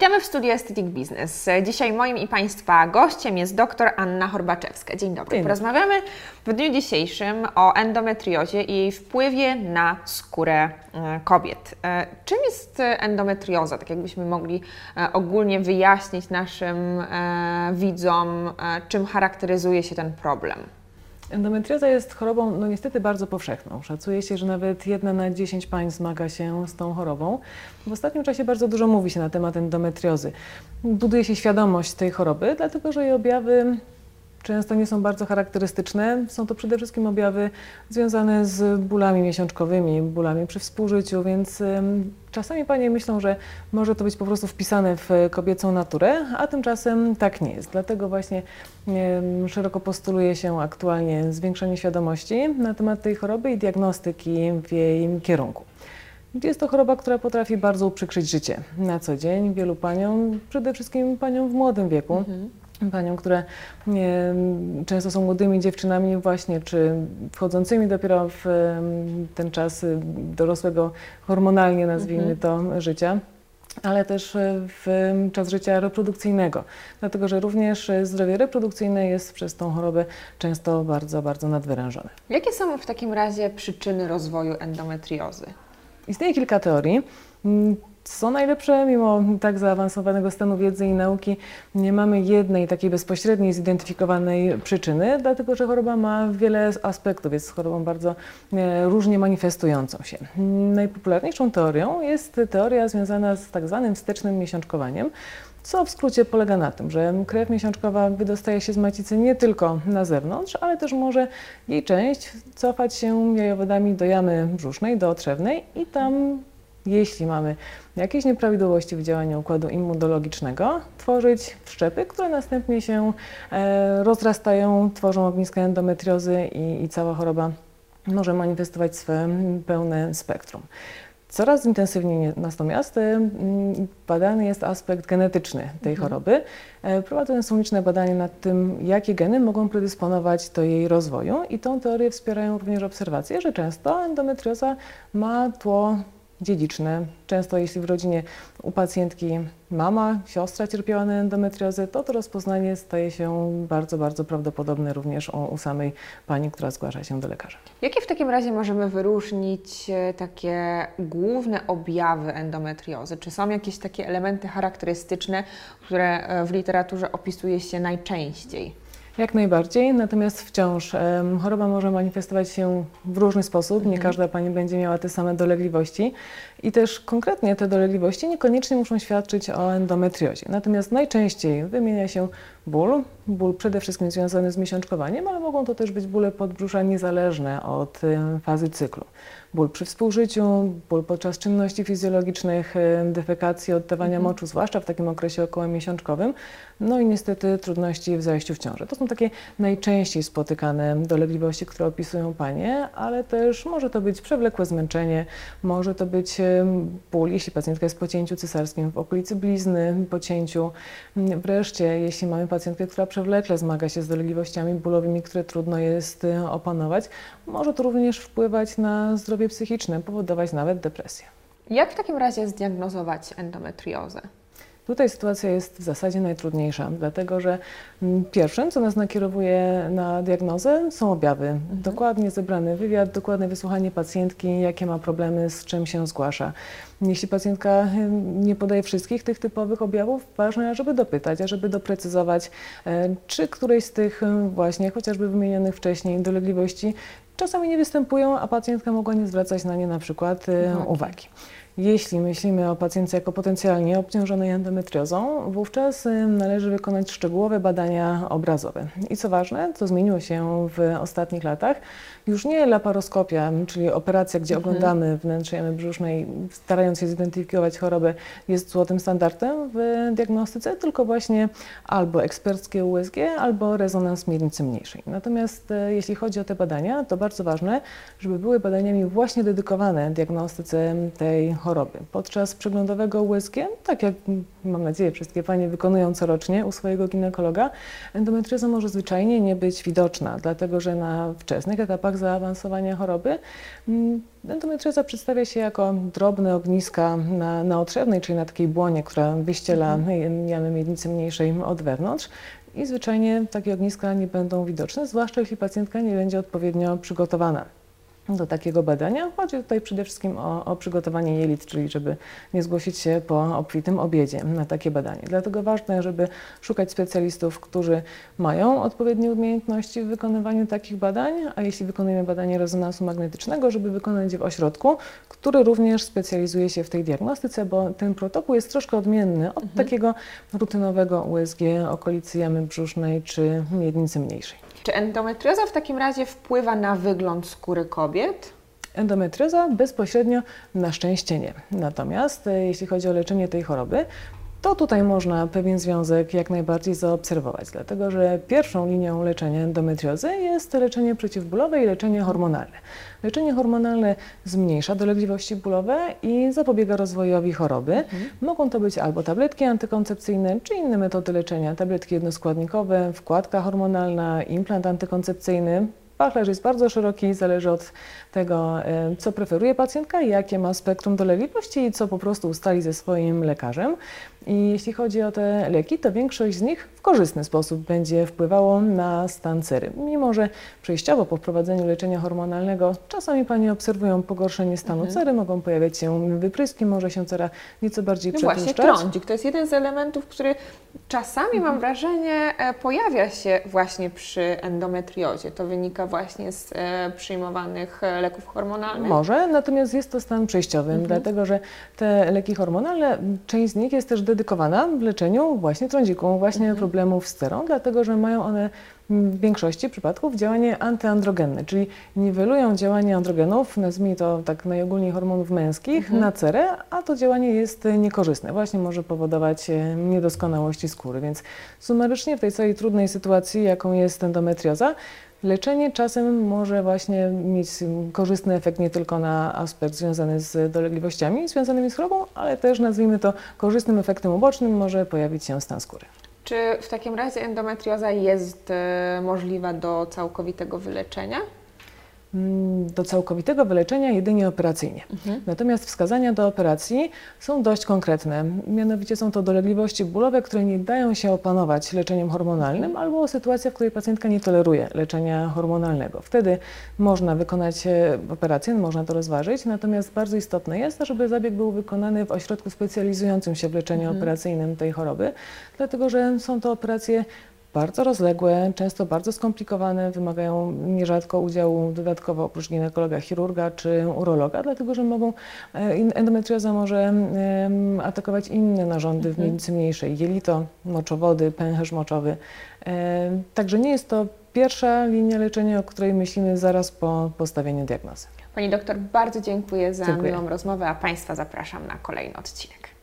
Witamy w studiu Aesthetic Business. Dzisiaj moim i Państwa gościem jest dr Anna Horbaczewska. Dzień dobry. Dzień. Porozmawiamy w dniu dzisiejszym o endometriozie i jej wpływie na skórę e, kobiet. E, Czym jest endometrioza? Tak jakbyśmy mogli e, ogólnie wyjaśnić naszym e, widzom, e, czym charakteryzuje się ten problem. Endometrioza jest chorobą no niestety bardzo powszechną. Szacuje się, że nawet jedna na 10 pań zmaga się z tą chorobą. W ostatnim czasie bardzo dużo mówi się na temat endometriozy. Buduje się świadomość tej choroby, dlatego że jej objawy często nie są bardzo charakterystyczne. Są to przede wszystkim objawy związane z bólami miesiączkowymi, bólami przy współżyciu, więc czasami panie myślą, że może to być po prostu wpisane w kobiecą naturę, a tymczasem tak nie jest. Dlatego właśnie szeroko postuluje się aktualnie zwiększenie świadomości na temat tej choroby i diagnostyki w jej kierunku. Jest to choroba, która potrafi bardzo uprzykrzyć życie na co dzień wielu paniom, przede wszystkim paniom w młodym wieku. Paniom, które często są młodymi dziewczynami właśnie, czy wchodzącymi dopiero w ten czas y, dorosłego hormonalnie, nazwijmy to, życia ale też w czas życia reprodukcyjnego, dlatego że również zdrowie reprodukcyjne jest przez tą chorobę często bardzo, bardzo nadwyrężone. Jakie są w takim razie przyczyny rozwoju endometriozy? Istnieje kilka teorii. Mm, Co najlepsze, mimo tak zaawansowanego stanu wiedzy i nauki, nie mamy jednej takiej bezpośredniej zidentyfikowanej przyczyny, dlatego że choroba ma wiele aspektów, jest chorobą bardzo e, różnie manifestującą się. Mm, Najpopularniejszą teorią jest teoria związana z tak zwanym wstecznym miesiączkowaniem, co w skrócie polega na tym, że krew miesiączkowa wydostaje się z macicy nie tylko na zewnątrz, ale też może jej część cofać się jajowodami do jamy brzusznej, do otrzewnej i tam, jeśli mamy jakieś nieprawidłowości w działaniu układu immunologicznego, tworzyć wszczepy, które następnie się e, rozrastają, tworzą ogniska endometriozy i, i cała choroba może manifestować swe pełne spektrum. Coraz intensywniej natomiast e, m, badany jest aspekt genetyczny tej choroby. E, Prowadzone są liczne badania nad tym, jakie geny mogą predysponować do jej rozwoju i tą teorię wspierają również obserwacje, że często endometrioza ma tło dziedziczne. Często jeśli w rodzinie u pacjentki mama, siostra cierpiała na endometriozę, to to rozpoznanie staje się bardzo, bardzo prawdopodobne również u, samej pani, która zgłasza się do lekarza. Jakie w takim razie możemy wyróżnić e, takie główne objawy endometriozy? Czy są jakieś takie elementy charakterystyczne, które e, w literaturze opisuje się najczęściej? Jak najbardziej, natomiast wciąż choroba może manifestować się w różny sposób. Nie każda pani będzie miała te same dolegliwości i też konkretnie te dolegliwości niekoniecznie muszą świadczyć o endometriozie. Natomiast najczęściej wymienia się ból, ból przede wszystkim związany z miesiączkowaniem, ale mogą to też być bóle podbrzusza niezależne od em, fazy cyklu. Ból przy współżyciu, ból podczas czynności fizjologicznych, em, defekacji, oddawania moczu, zwłaszcza w takim okresie okołomiesiączkowym, no i niestety trudności w zajściu w ciążę. To są takie najczęściej spotykane dolegliwości, które opisują panie, ale też może to być przewlekłe zmęczenie, może to być em, ból, jeśli pacjentka jest po cięciu cesarskim w okolicy blizny, po cięciu. Wreszcie, jeśli mamy pacjentkę, która przewlekle zmaga się z dolegliwościami bólowymi, które trudno jest y, opanować, może to również wpływać na zdrowie psychiczne, powodować nawet depresję. Jak w takim razie zdiagnozować endometriozę? Tutaj sytuacja jest w zasadzie najtrudniejsza, dlatego że mm, pierwszym, co nas nakierowuje na diagnozę, są objawy. Dokładnie zebrany wywiad, dokładne wysłuchanie pacjentki, jakie ma problemy, z czym się zgłasza. Jeśli pacjentka nie podaje wszystkich tych typowych objawów, ważne, żeby dopytać, żeby doprecyzować, e, czy któreś z tych właśnie, chociażby wymienionych wcześniej, dolegliwości czasami nie występują, a pacjentka mogła nie zwracać na nie na przykład e, Uwagi. uwagi. Jeśli myślimy o pacjentce jako potencjalnie obciążonej endometriozą, wówczas y, należy wykonać szczegółowe badania obrazowe. I co ważne, co zmieniło się w ostatnich latach, już nie laparoskopia, czyli operacja, gdzie oglądamy wnętrze jamy brzusznej, starając się zidentyfikować chorobę, jest złotym standardem w diagnostyce, tylko właśnie albo eksperckie USG, albo rezonans miednicy mniejszej. Natomiast e, jeśli chodzi o te badania, to bardzo ważne, żeby były badaniami właśnie dedykowane diagnostyce tej choroby. Podczas przeglądowego USG, tak jak mam nadzieję wszystkie Panie wykonują corocznie u swojego ginekologa, endometrioza może zwyczajnie nie być widoczna, dlatego że na wczesnych etapach zaawansowania choroby mm, endometrioza przedstawia się jako drobne ogniska na, na otrzewnej, czyli na takiej błonie, która wyściela mhm. jamy miednicy mniejszej od wewnątrz i zwyczajnie takie ogniska nie będą widoczne, zwłaszcza jeśli pacjentka nie będzie odpowiednio przygotowana do takiego badania. Chodzi tutaj przede wszystkim o, o, przygotowanie jelit, czyli żeby nie zgłosić się po obfitym obiedzie na takie badanie. Dlatego ważne, żeby szukać specjalistów, którzy mają odpowiednie umiejętności w wykonywaniu takich badań, a jeśli wykonujemy badanie rezonansu magnetycznego, żeby wykonać je w ośrodku, który również specjalizuje się w tej diagnostyce, bo ten protokół jest troszkę odmienny od mhm. takiego rutynowego USG okolicy jamy brzusznej czy miednicy mniejszej. Czy endometrioza w takim razie wpływa na wygląd skóry kobiet? Endometrioza bezpośrednio na szczęście nie. Natomiast e, jeśli chodzi o leczenie tej choroby, to tutaj można pewien związek jak najbardziej zaobserwować, dlatego że pierwszą linią leczenia endometriozy jest leczenie przeciwbólowe i leczenie hormonalne. Leczenie hormonalne zmniejsza dolegliwości bólowe i zapobiega rozwojowi choroby. Mhm. Mogą to być albo tabletki antykoncepcyjne, czy inne metody leczenia, tabletki jednoskładnikowe, wkładka hormonalna, implant antykoncepcyjny, Wachlarz jest bardzo szeroki, zależy od tego, e, co preferuje pacjentka, jakie ma spektrum dolegliwości i co po prostu ustali ze swoim lekarzem. I jeśli chodzi o te leki, to większość z nich w korzystny sposób będzie wpływało na stan cery. Mimo, że przejściowo po wprowadzeniu leczenia hormonalnego czasami Pani obserwują pogorszenie stanu mhm. cery, mogą pojawiać się wypryski, może się cera nieco bardziej no przetłuszczać. właśnie, trądzik to jest jeden z elementów, który czasami mhm. mam wrażenie e, pojawia się właśnie przy endometriozie. To wynika właśnie z e, przyjmowanych e, leków hormonalnych? Może, natomiast jest to stan przejściowy, mhm. dlatego że te leki hormonalne, część z nich jest też dedykowana leczeniu właśnie trądziku, właśnie mhm. problemów z cerą, dlatego że mają one w większości przypadków działanie antyandrogenne, czyli niwelują działanie androgenów, nazwijmy to tak najogólniej hormonów męskich, mhm. na cerę, a to działanie jest niekorzystne. Właśnie może powodować e, niedoskonałości skóry, więc sumarycznie w tej całej trudnej sytuacji, jaką jest endometrioza, Leczenie czasem może właśnie mieć korzystny efekt nie tylko na aspekt związany z dolegliwościami związanymi z chorobą, ale też nazwijmy to korzystnym efektem ubocznym może pojawić się stan skóry. Czy w takim razie endometrioza jest e, możliwa do całkowitego wyleczenia? Mm, do całkowitego wyleczenia jedynie operacyjnie. Mhm. Natomiast wskazania do operacji są dość konkretne. Mianowicie są to dolegliwości bólowe, które nie dają się opanować leczeniem hormonalnym, albo sytuacja, w której pacjentka nie toleruje leczenia hormonalnego. Wtedy można wykonać e, operację, można to rozważyć, natomiast bardzo istotne jest, żeby zabieg był wykonany w ośrodku specjalizującym się w leczeniu mhm. operacyjnym tej choroby, dlatego że są to operacje bardzo rozległe, często bardzo skomplikowane, wymagają nierzadko udziału dodatkowo oprócz ginekologa, chirurga czy urologa, dlatego że mogą, e, endometrioza może atakować inne narządy w mhm. miednicy mniejszej, jelito, moczowody, pęcherz moczowy. Także nie jest to pierwsza linia leczenia, o której myślimy zaraz po postawieniu diagnozy. Pani doktor, bardzo dziękuję za dziękuję. miłą rozmowę, a Państwa zapraszam na kolejny odcinek.